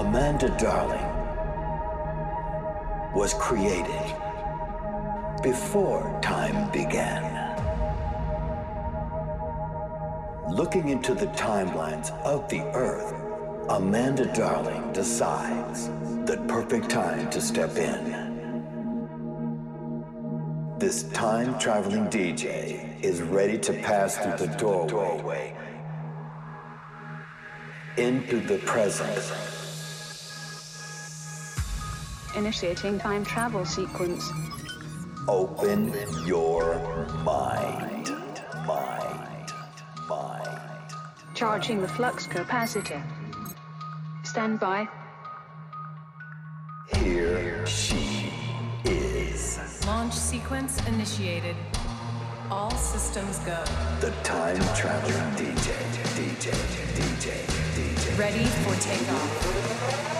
Amanda Darling was created before time began. Looking into the timelines of the Earth, Amanda Darling decides the perfect time to step in. This time traveling DJ is ready to pass through the doorway into the present. Initiating time travel sequence. Open your mind. Mind. Mind. Charging the flux capacitor. Stand by. Here she is. Launch sequence initiated. All systems go. The time traveling DJ. DJ. DJ. DJ. Ready for takeoff.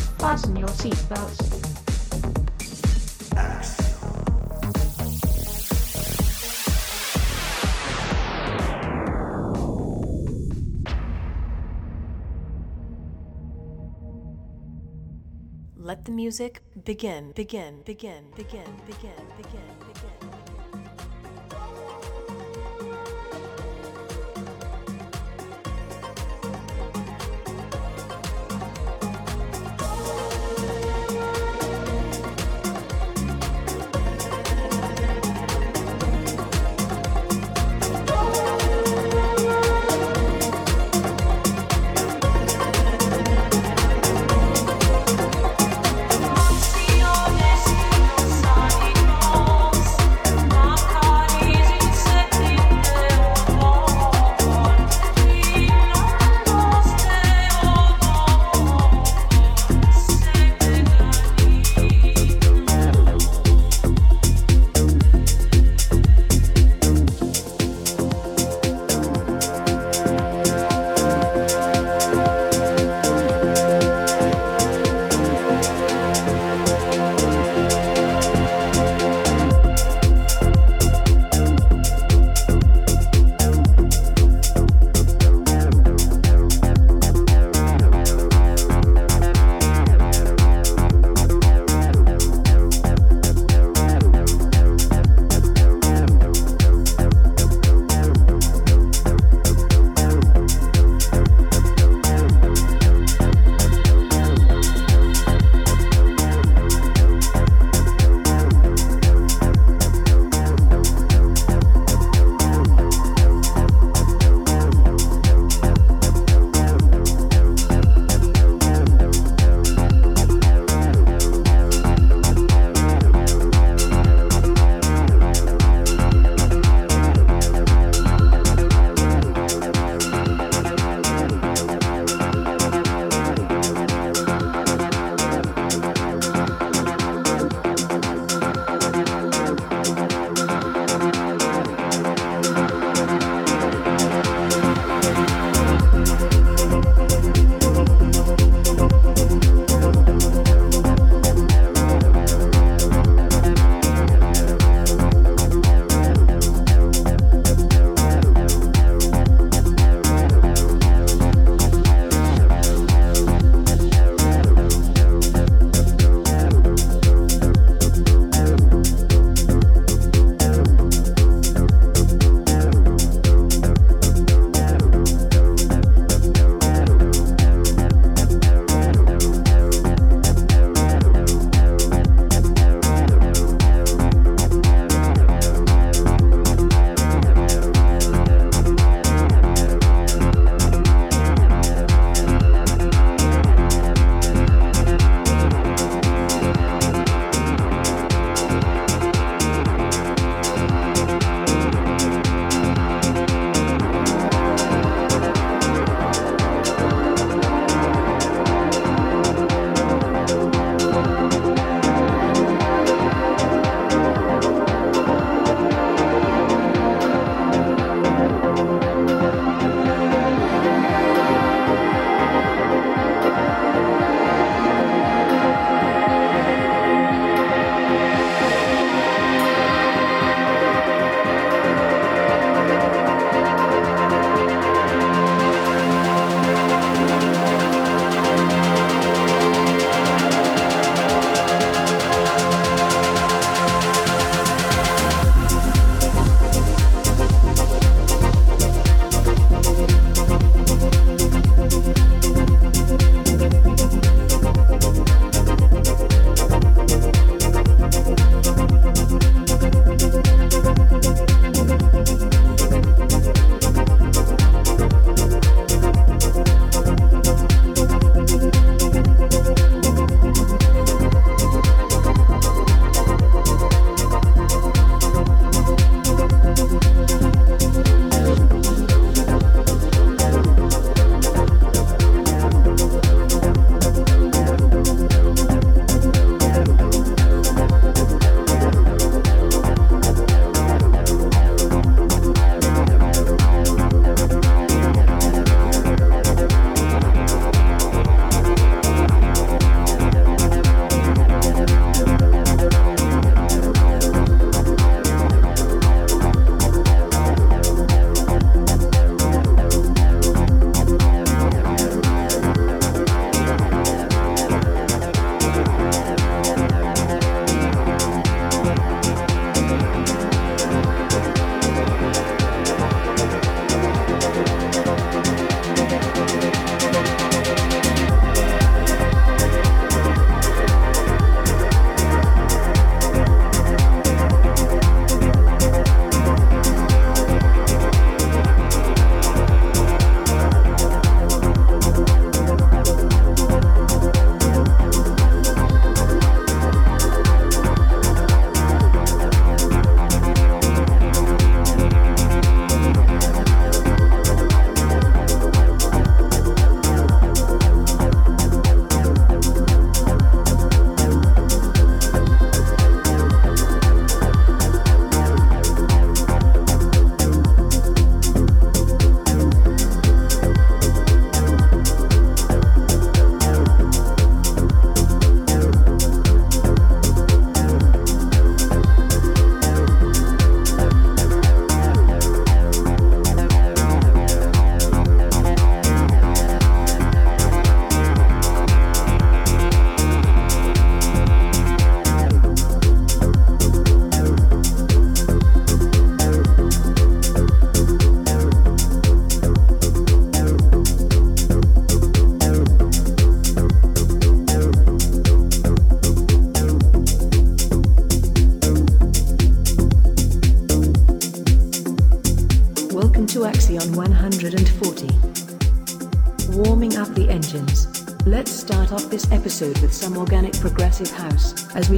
Fasten your seatbelts. Let the music begin, begin, begin, begin, begin, begin,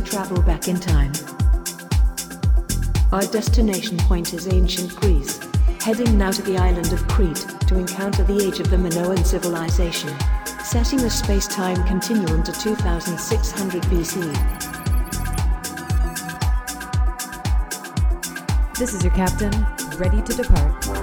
travel back in time. Our destination point is ancient Greece, heading now to the island of Crete to encounter the age of the Minoan civilization, setting the space-time continuum to 2600 BC. This is your captain, ready to depart.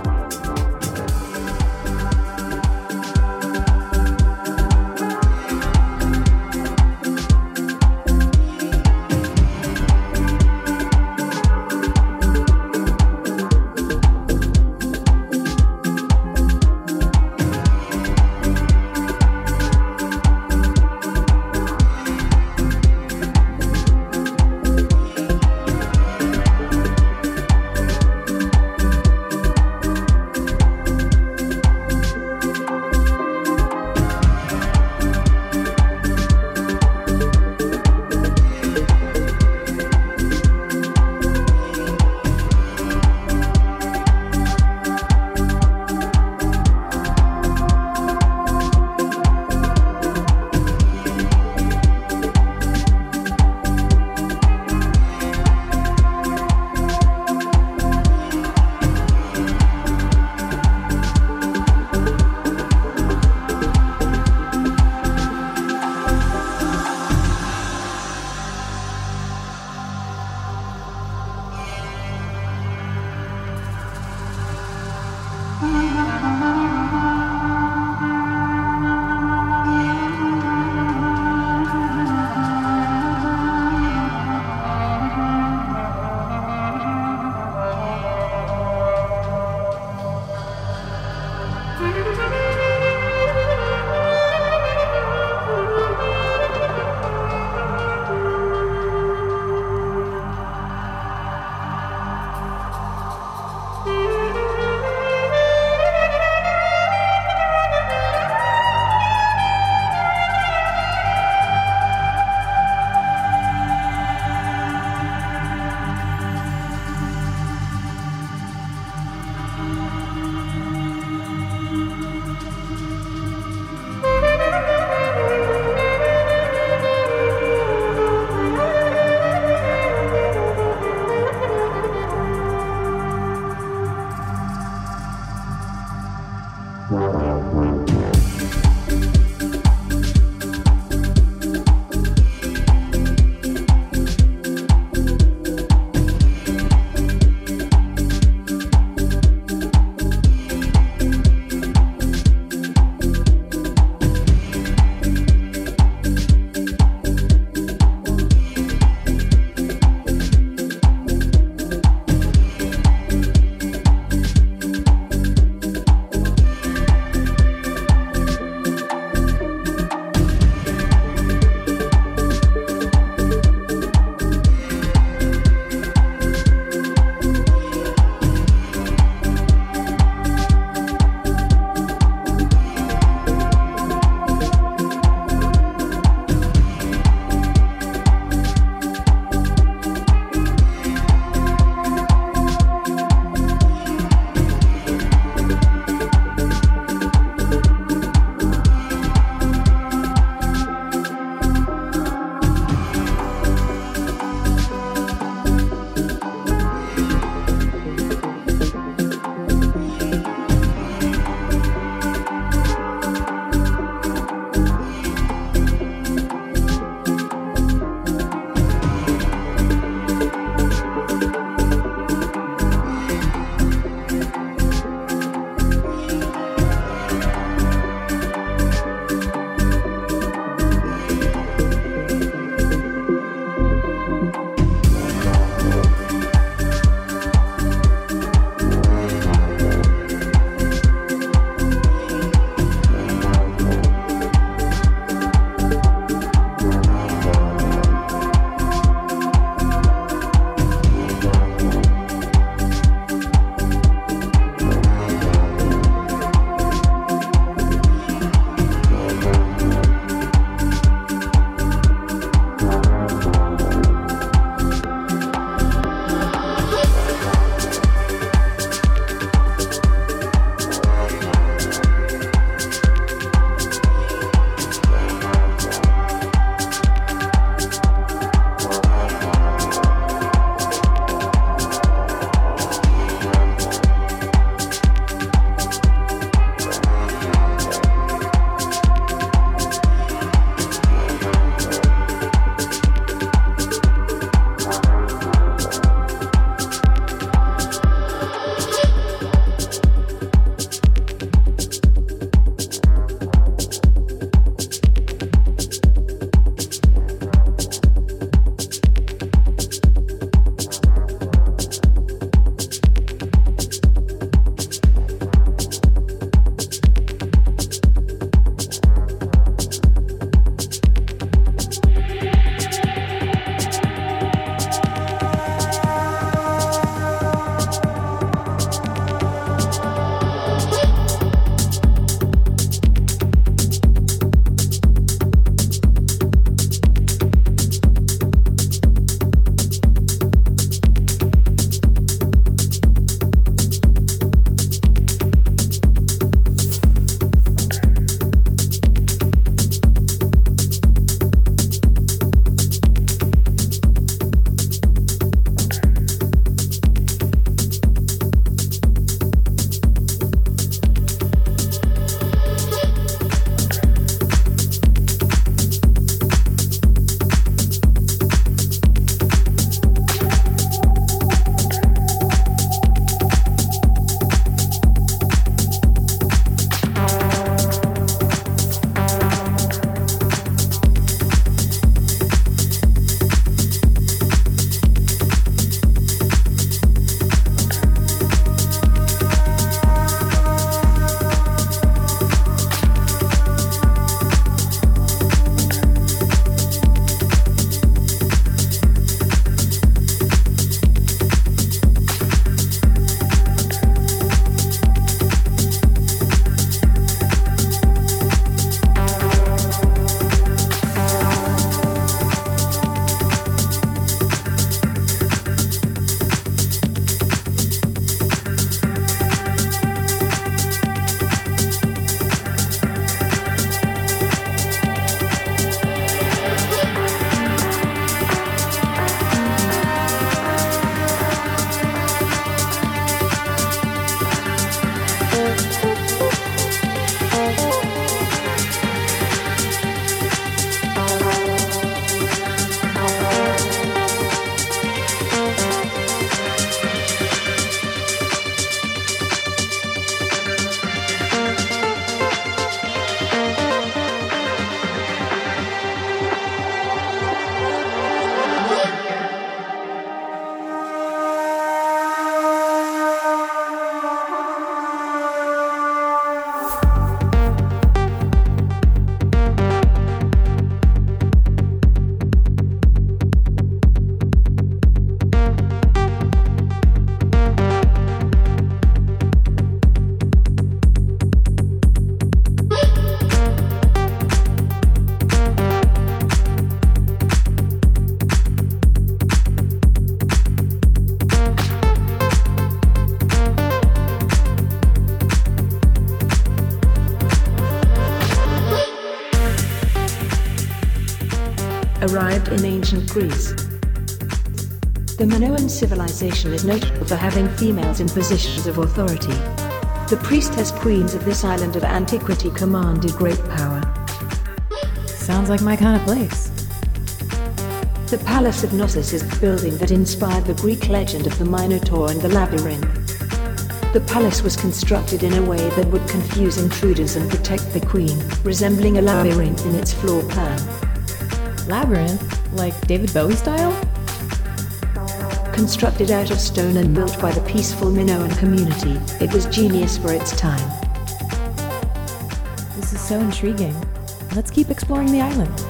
Greece. The Minoan civilization is notable for having females in positions of authority. The priestess queens of this island of antiquity commanded great power. Sounds like my kind of place. The Palace of Knossos is the building that inspired the Greek legend of the Minotaur and the Labyrinth. The palace was constructed in a way that would confuse intruders and protect the queen, resembling a labyrinth in its floor plan. Labyrinth? Like David Bowie style? Constructed out of stone and built by the peaceful Minoan community, it was genius for its time. This is so intriguing. Let's keep exploring the island.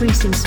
Increasing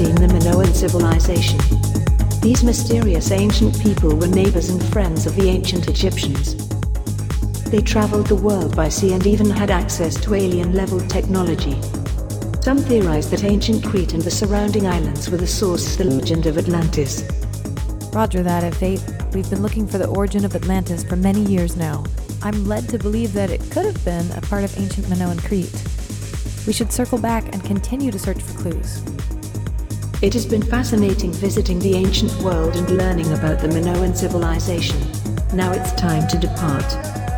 studying the Minoan civilization. These mysterious ancient people were neighbors and friends of the ancient Egyptians. They traveled the world by sea and even had access to alien level technology. Some theorize that ancient Crete and the surrounding islands were the source of the legend of Atlantis. Roger that, F8. We've been looking for the origin of Atlantis for many years now. I'm led to believe that it could have been a part of ancient Minoan Crete. We should circle back and continue to search for clues. It has been fascinating visiting the ancient world and learning about the Minoan civilization. Now it's time to depart,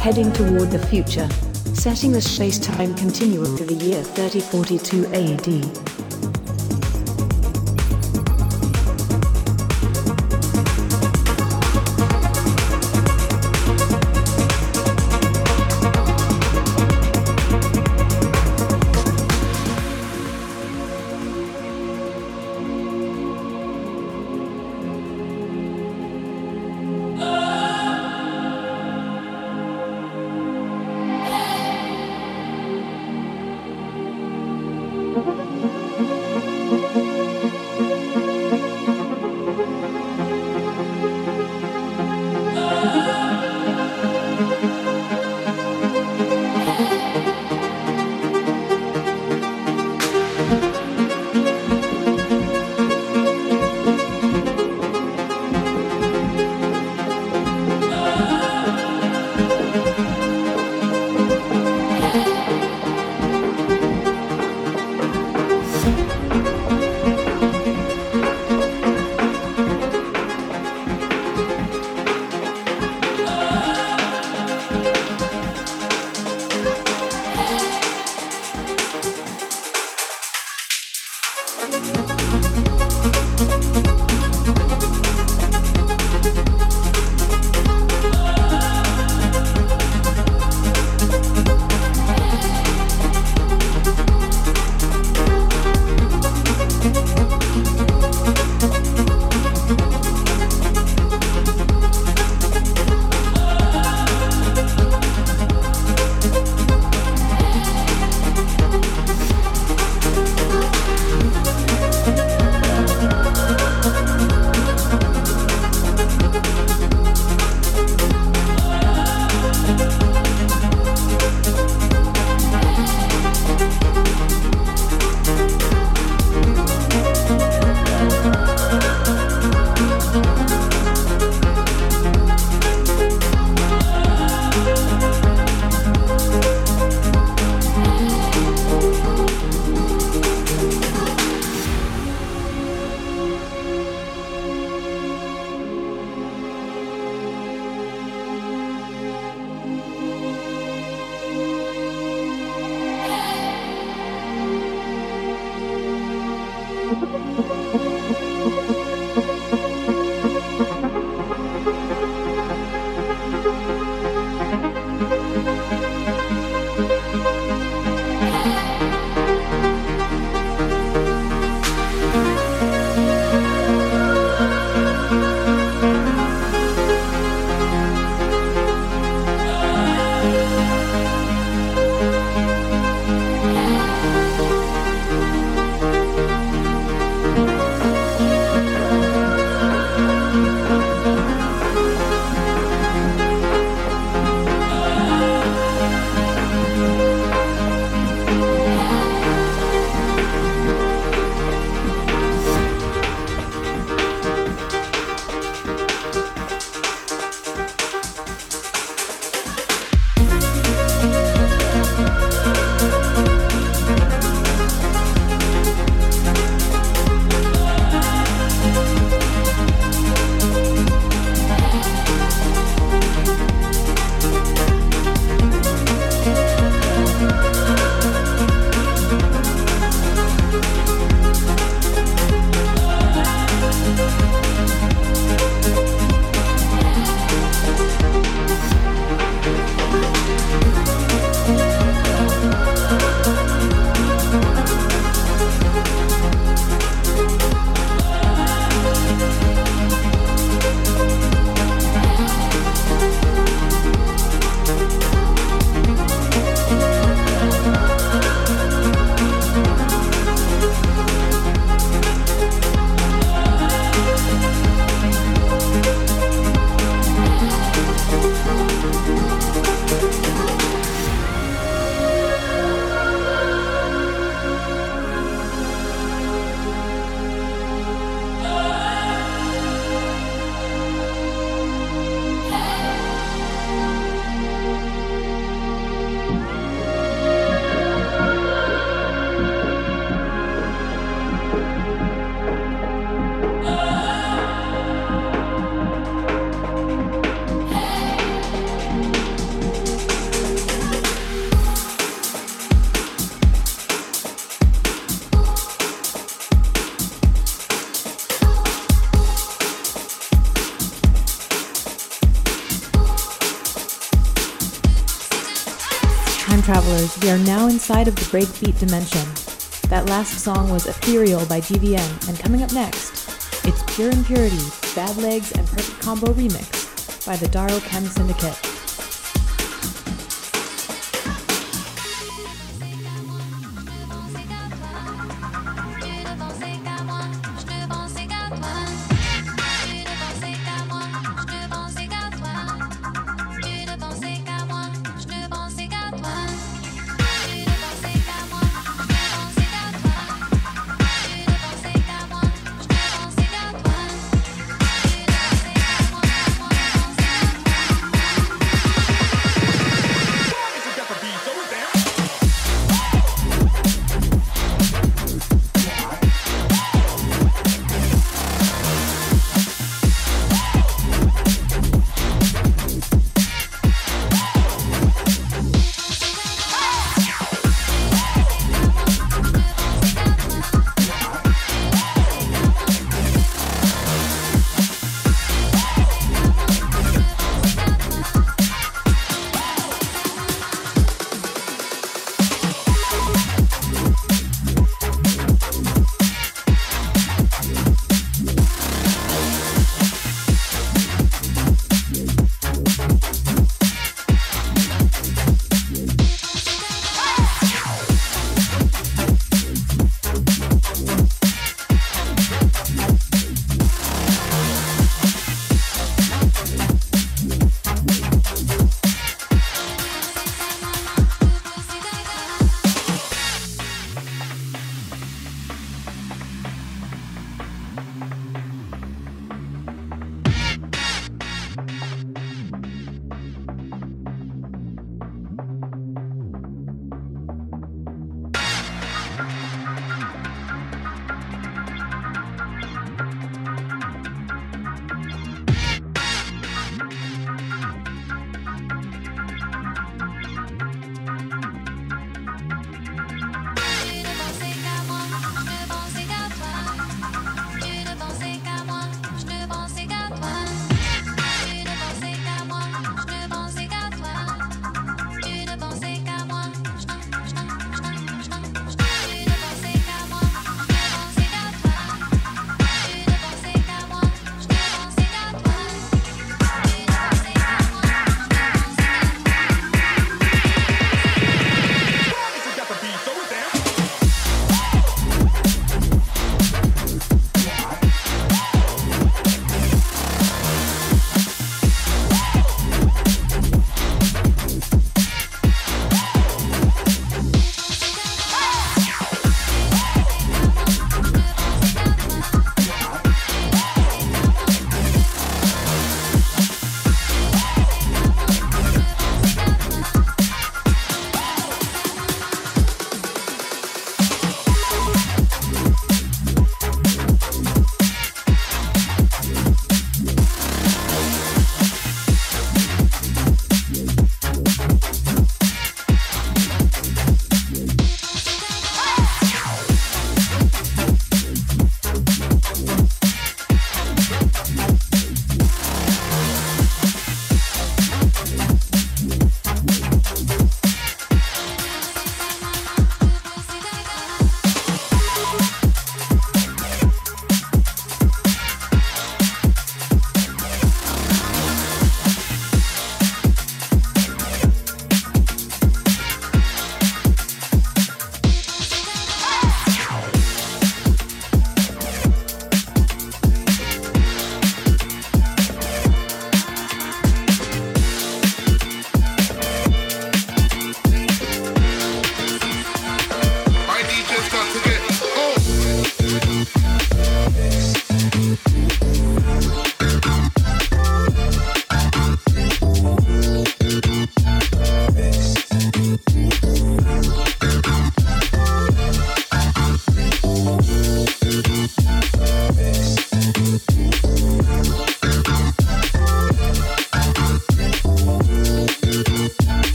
heading toward the future, setting the space-time continuum to the year 3042 AD. We are now inside of the breakbeat dimension. That last song was Ethereal by GVM, and coming up next, it's Pure Impurity, Bad Legs, and Perfect Combo Remix by the Daro Chem Syndicate.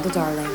You the Darling.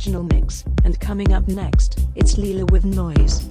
original mix, and coming up next, it's Leela with Noise.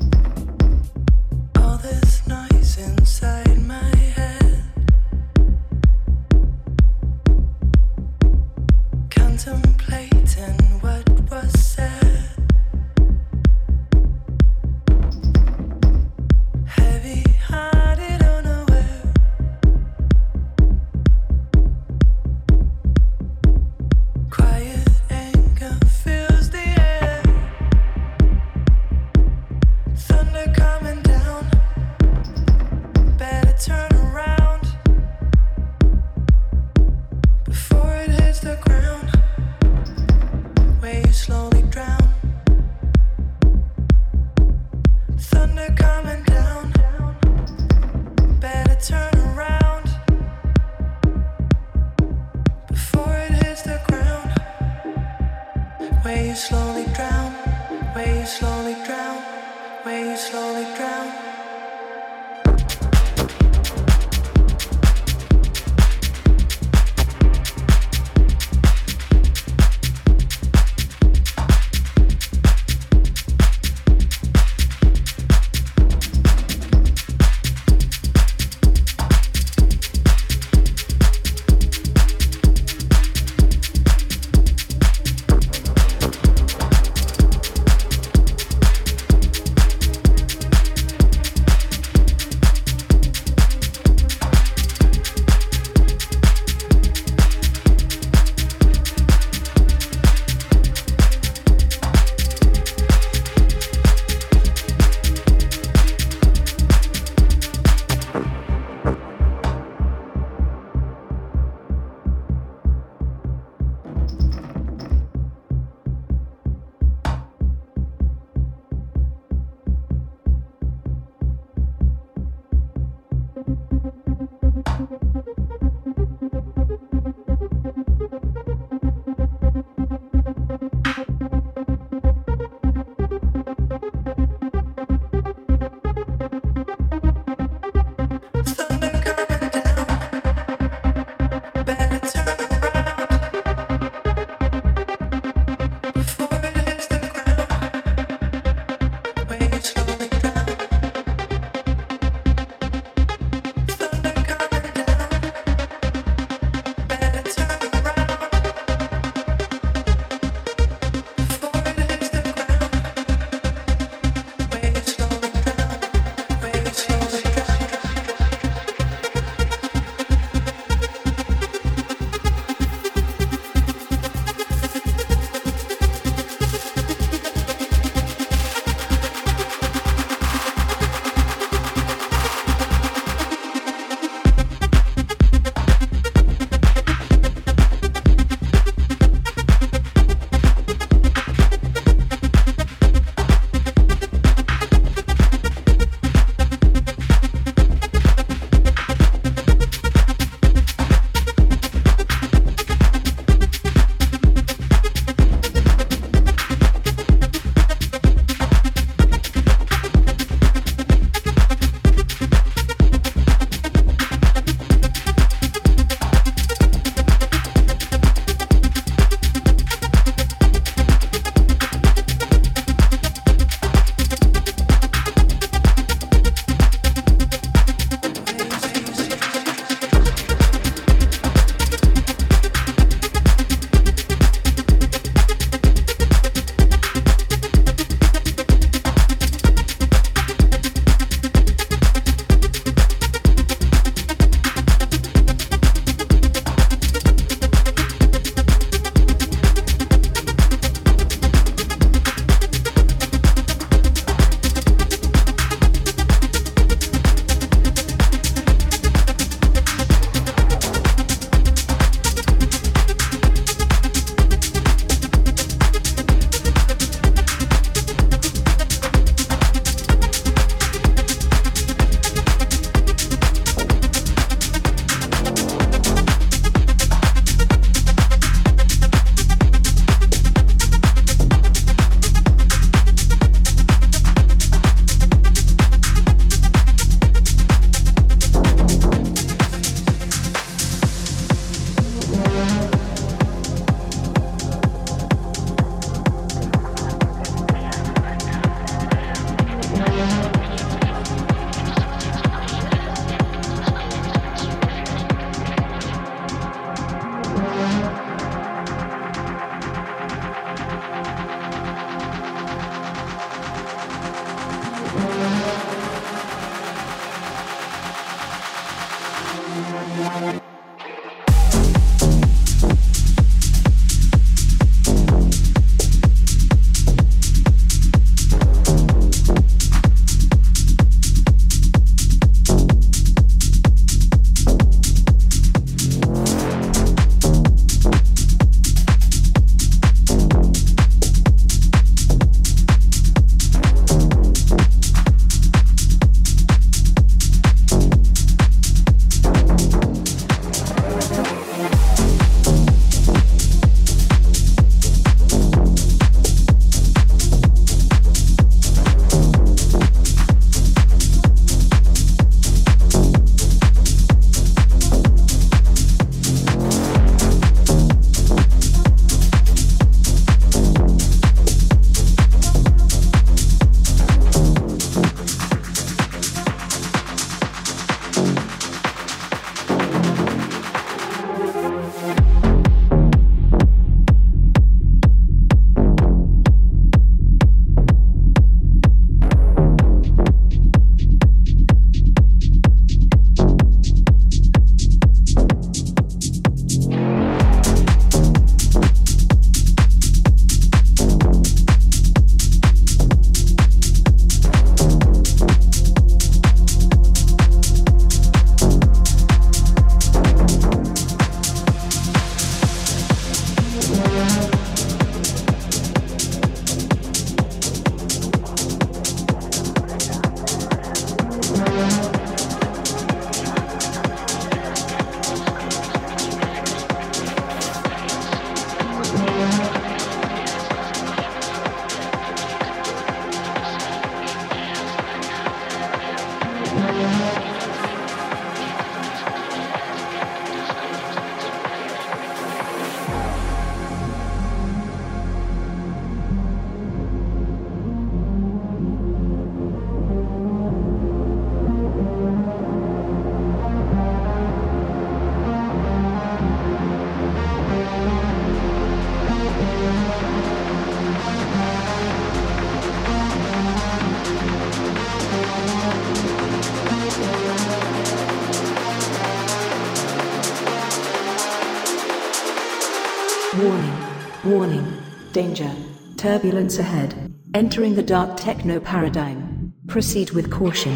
Turbulence ahead. Entering the dark techno paradigm. Proceed with caution.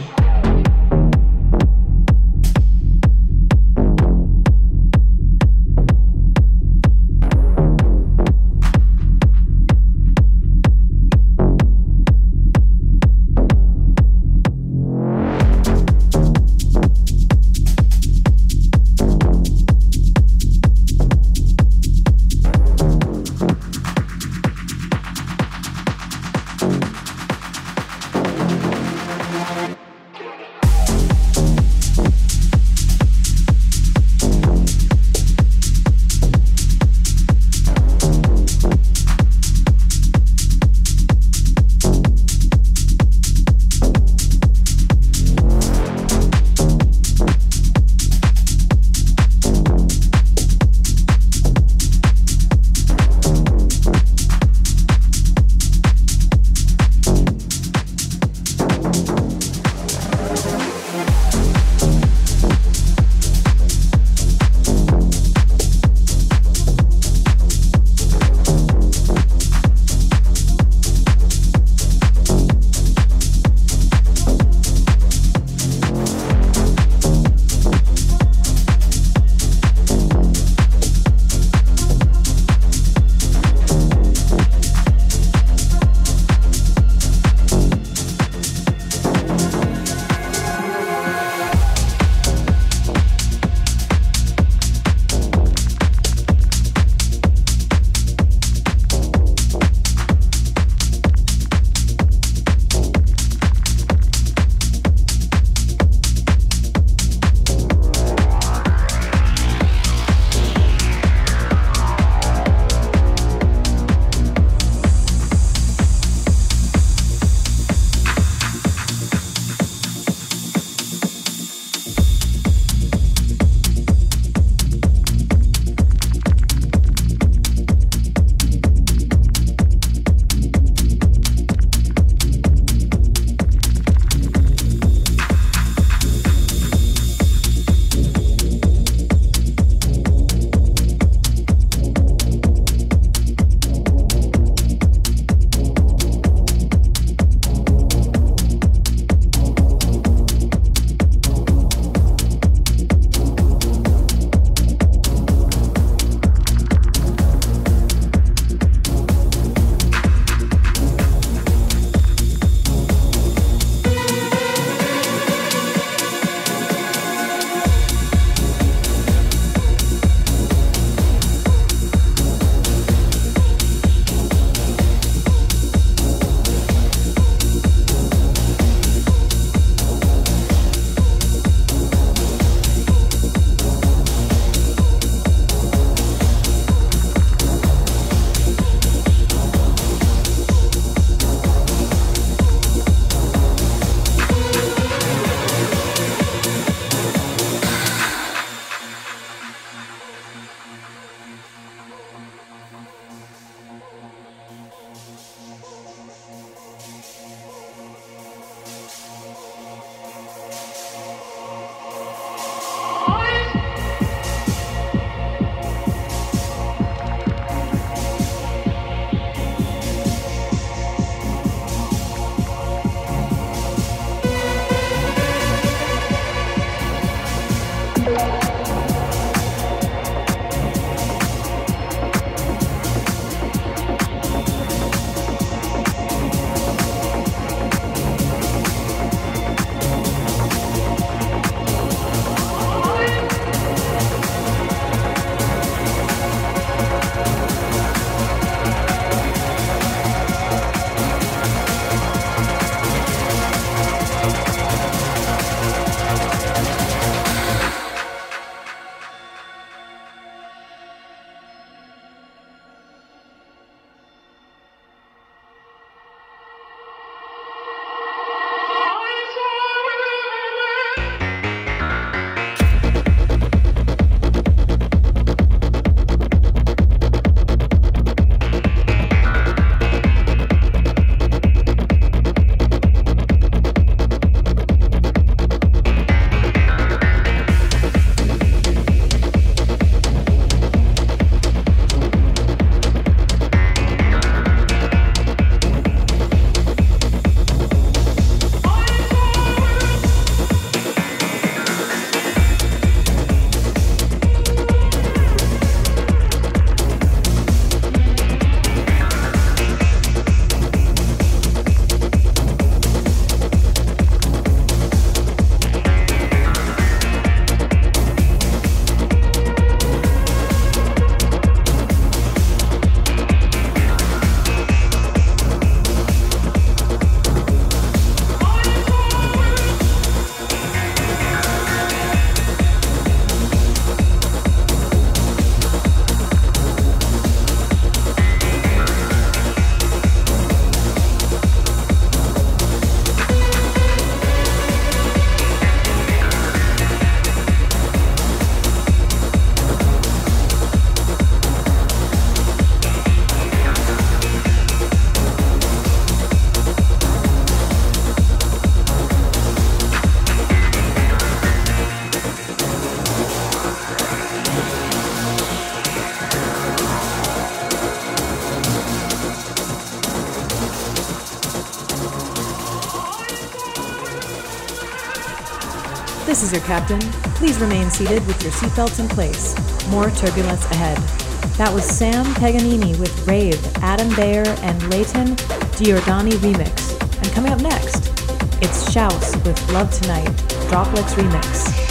This is your captain. Please remain seated with your seatbelts in place. More turbulence ahead. That was Sam Paganini with Rave, Adam Beyer, and Layton Giordani remix. And coming up next, it's Shouse with Love Tonight, Droplets remix.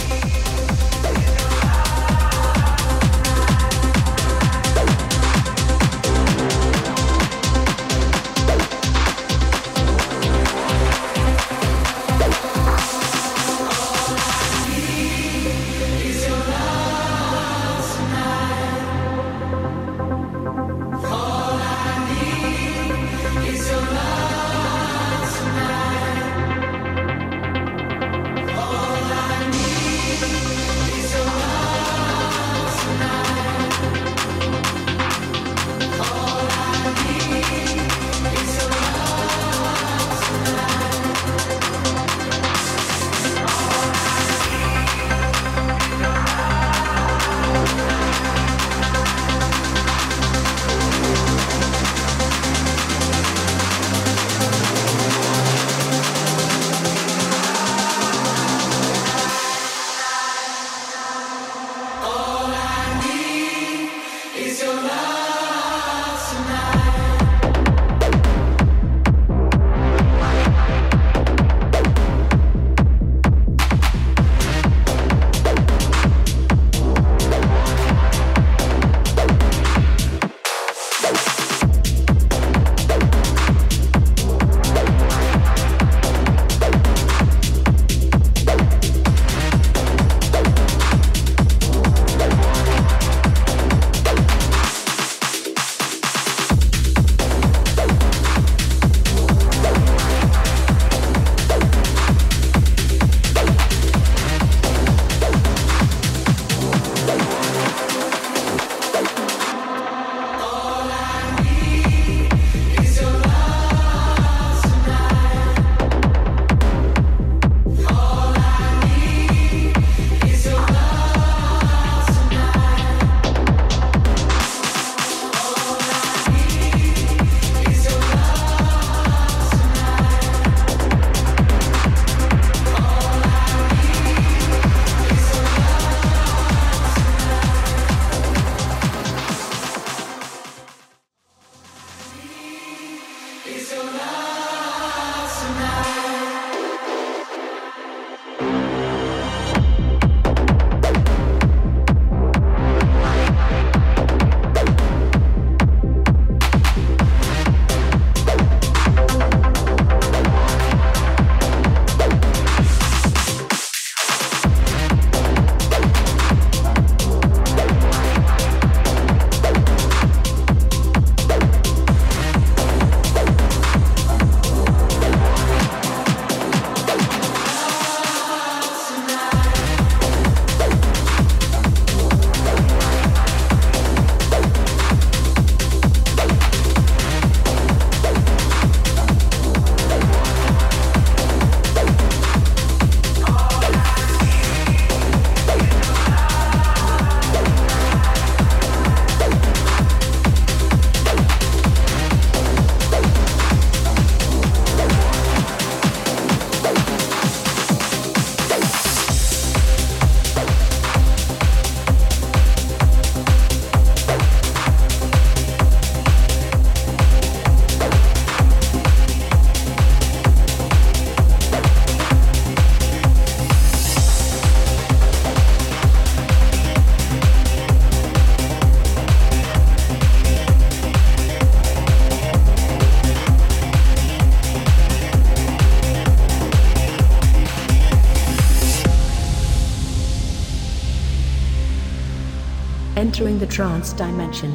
Trance dimension,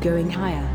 going higher.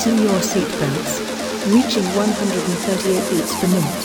Fasten your seatbelts. Reaching 138 beats per minute.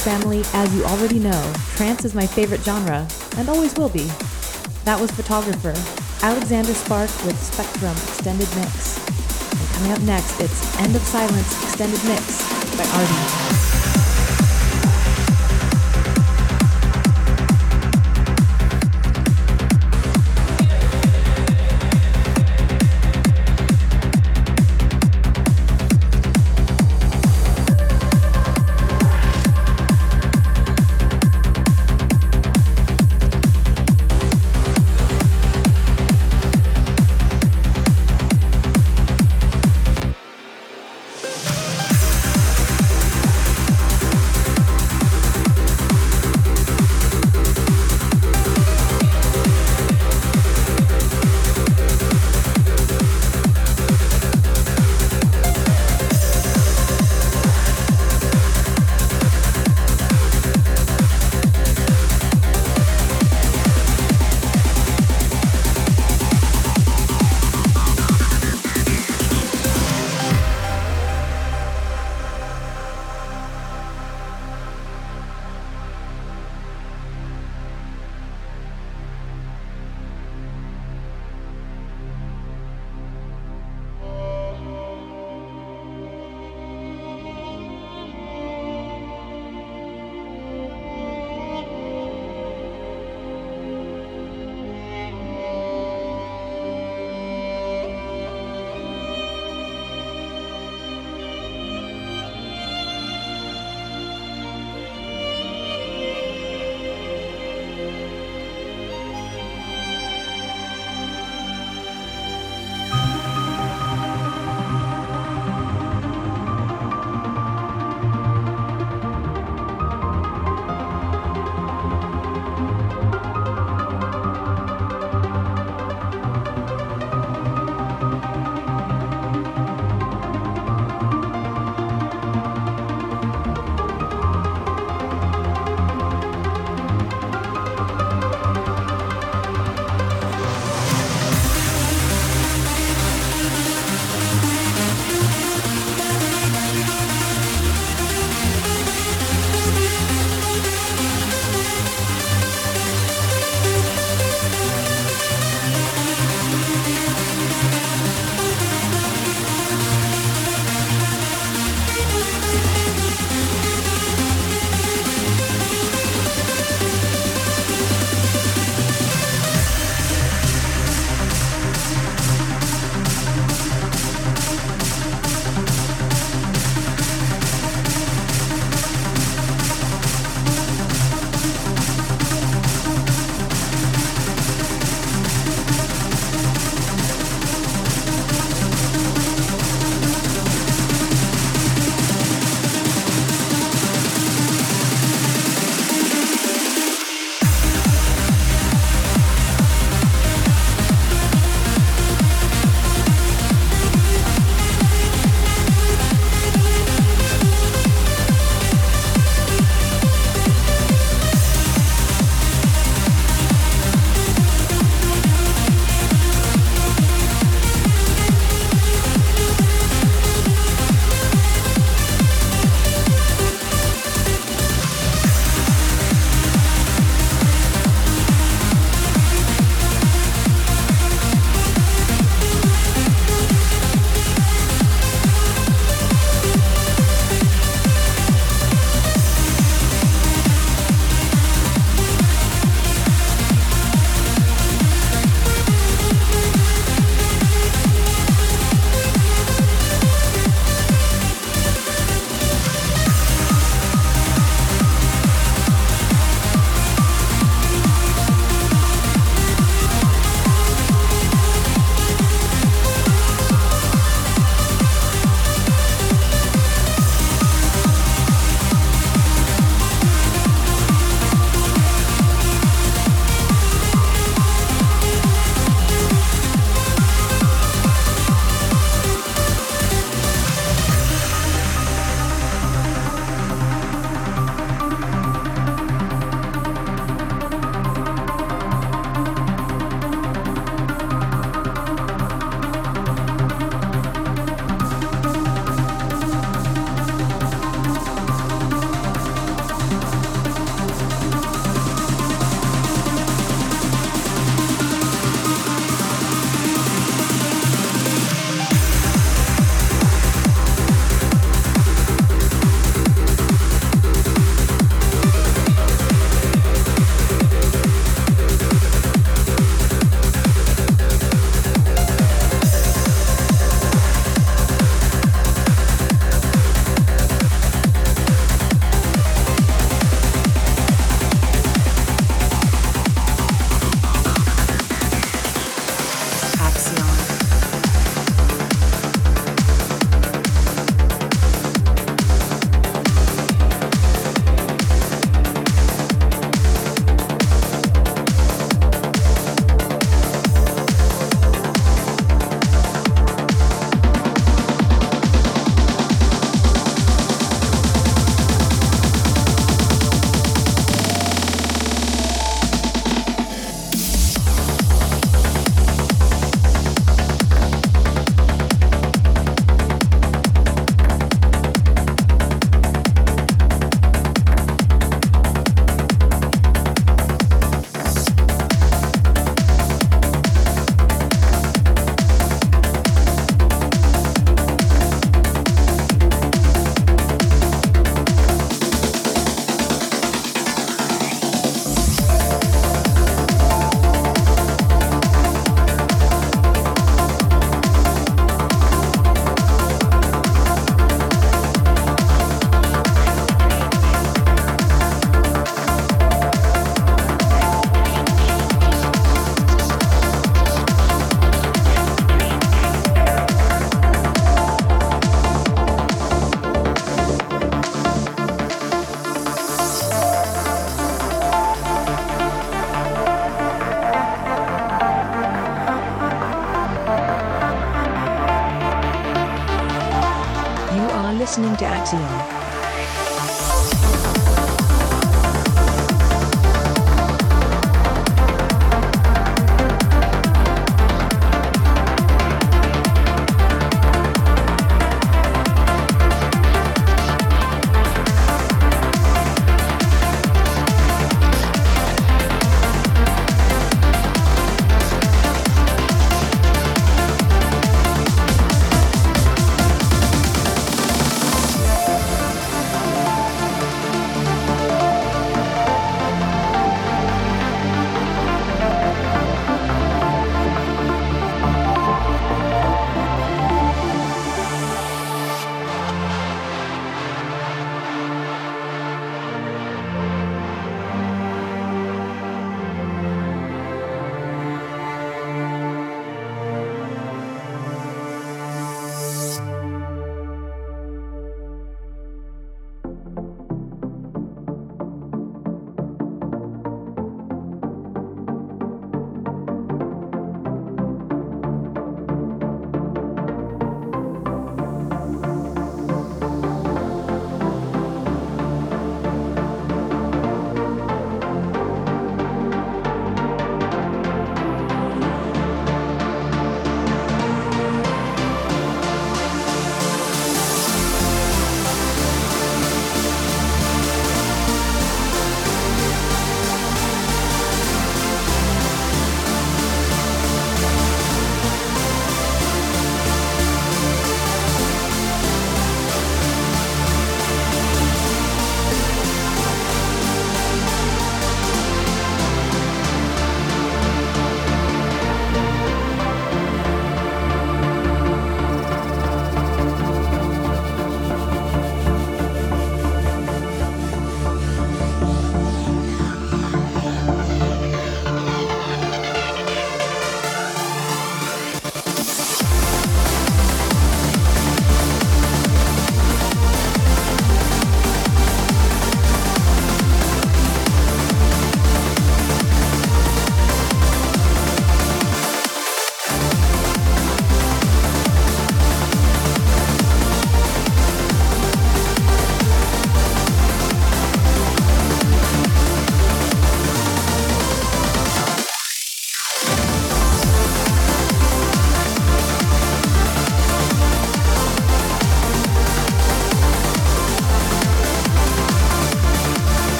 Family, as you already know, trance is my favorite genre, and always will be. That was photographer Alexander Spark with Spectrum Extended Mix. And coming up next, it's End of Silence Extended Mix by Artie.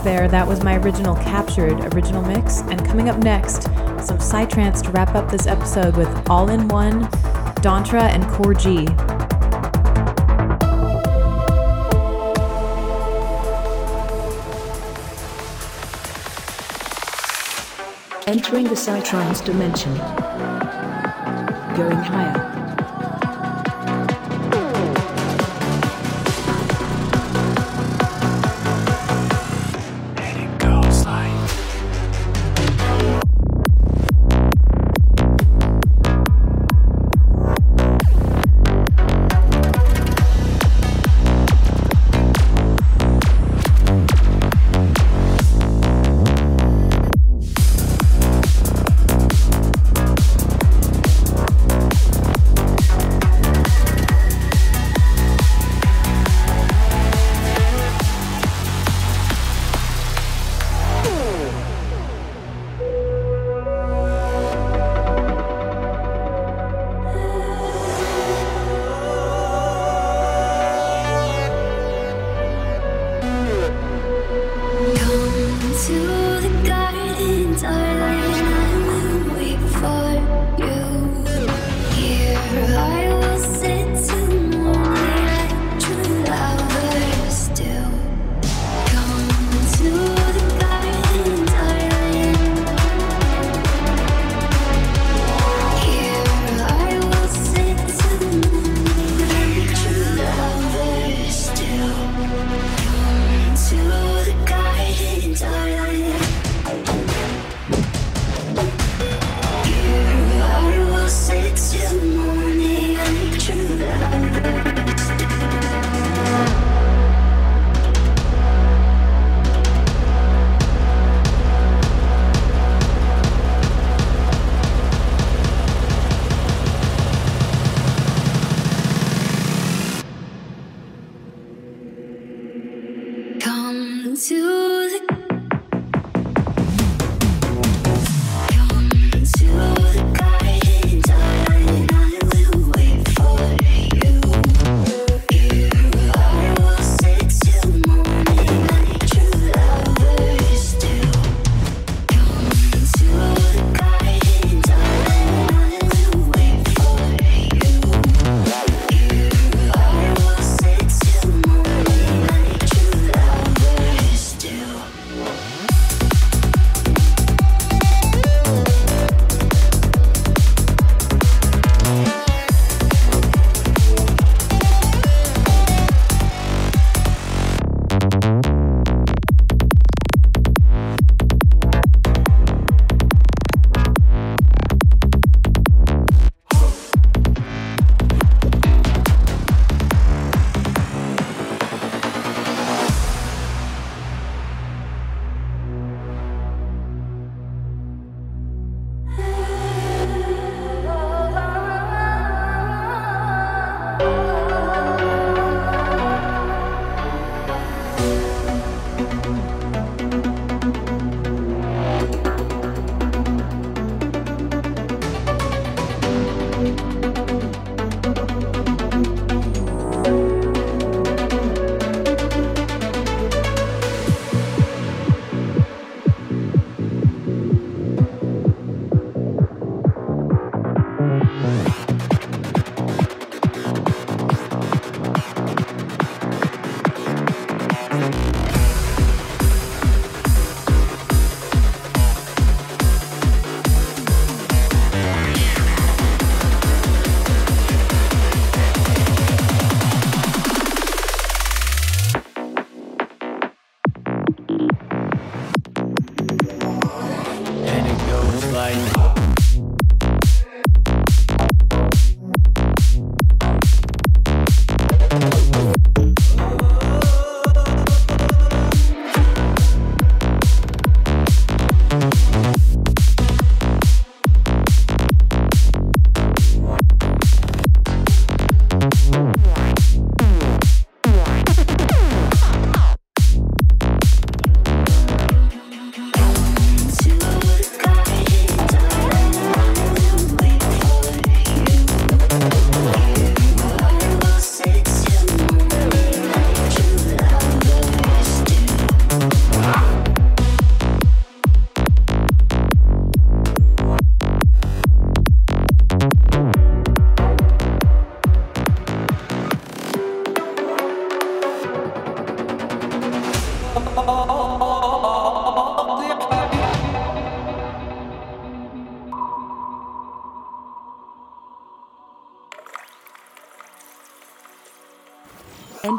There. That was my original captured original mix. And coming up next, some Psytrance to wrap up this episode with All in One, Dontra, and Core G. Entering the Psytrance dimension. Going higher.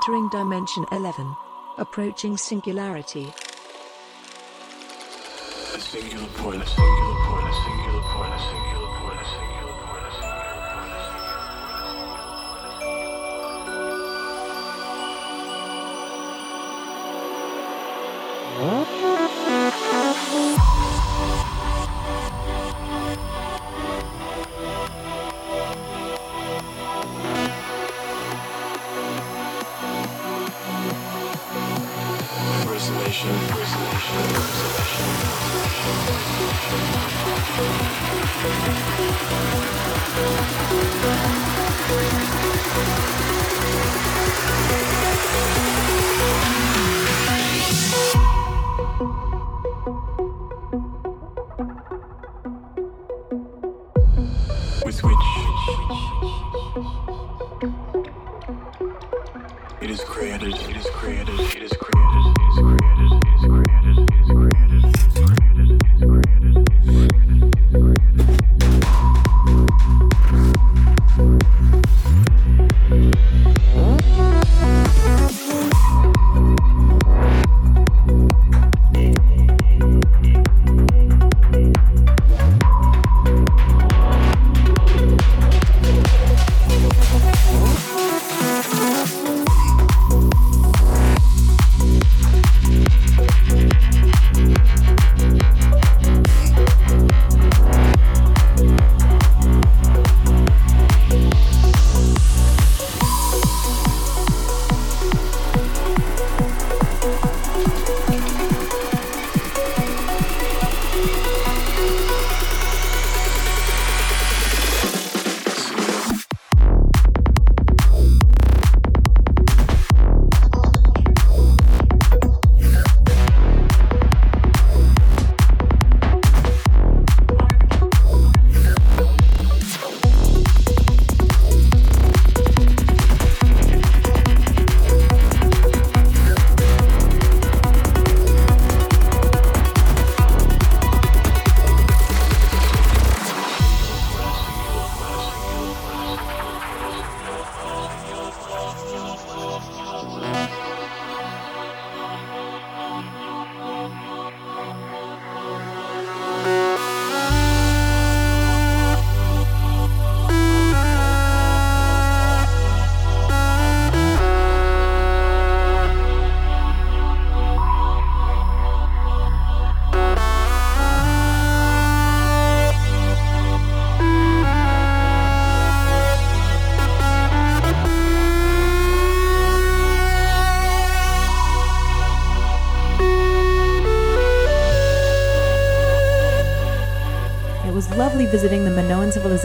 Entering dimension 11. Approaching singularity. A singular point, a singular point, a singular point, a singular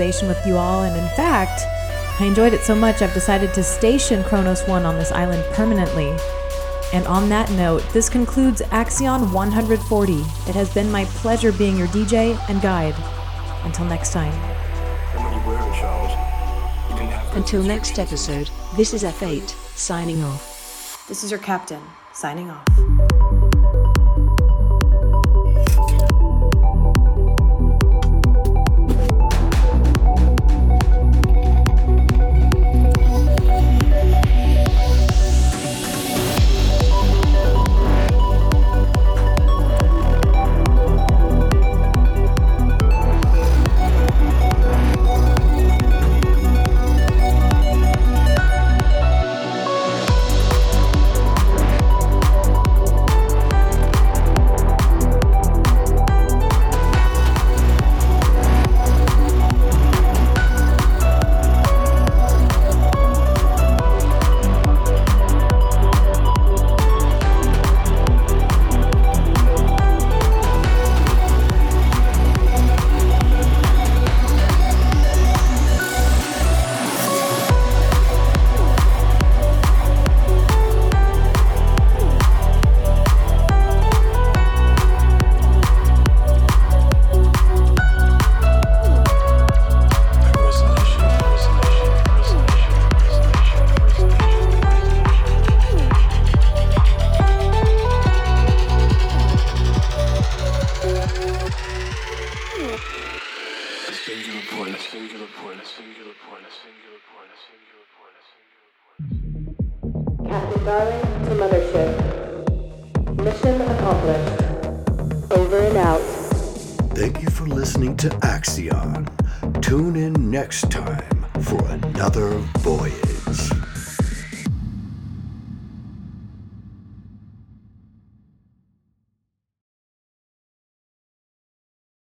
Minoan civilization with you all, and in fact, I enjoyed it so much I've decided to station Kronos 1 on this island permanently. And on that note, this concludes Axion 140. It has been my pleasure being your DJ and guide. Until next time. And when you were a child, you didn't have Until next episode, this is F8, signing off. This is your captain, signing off.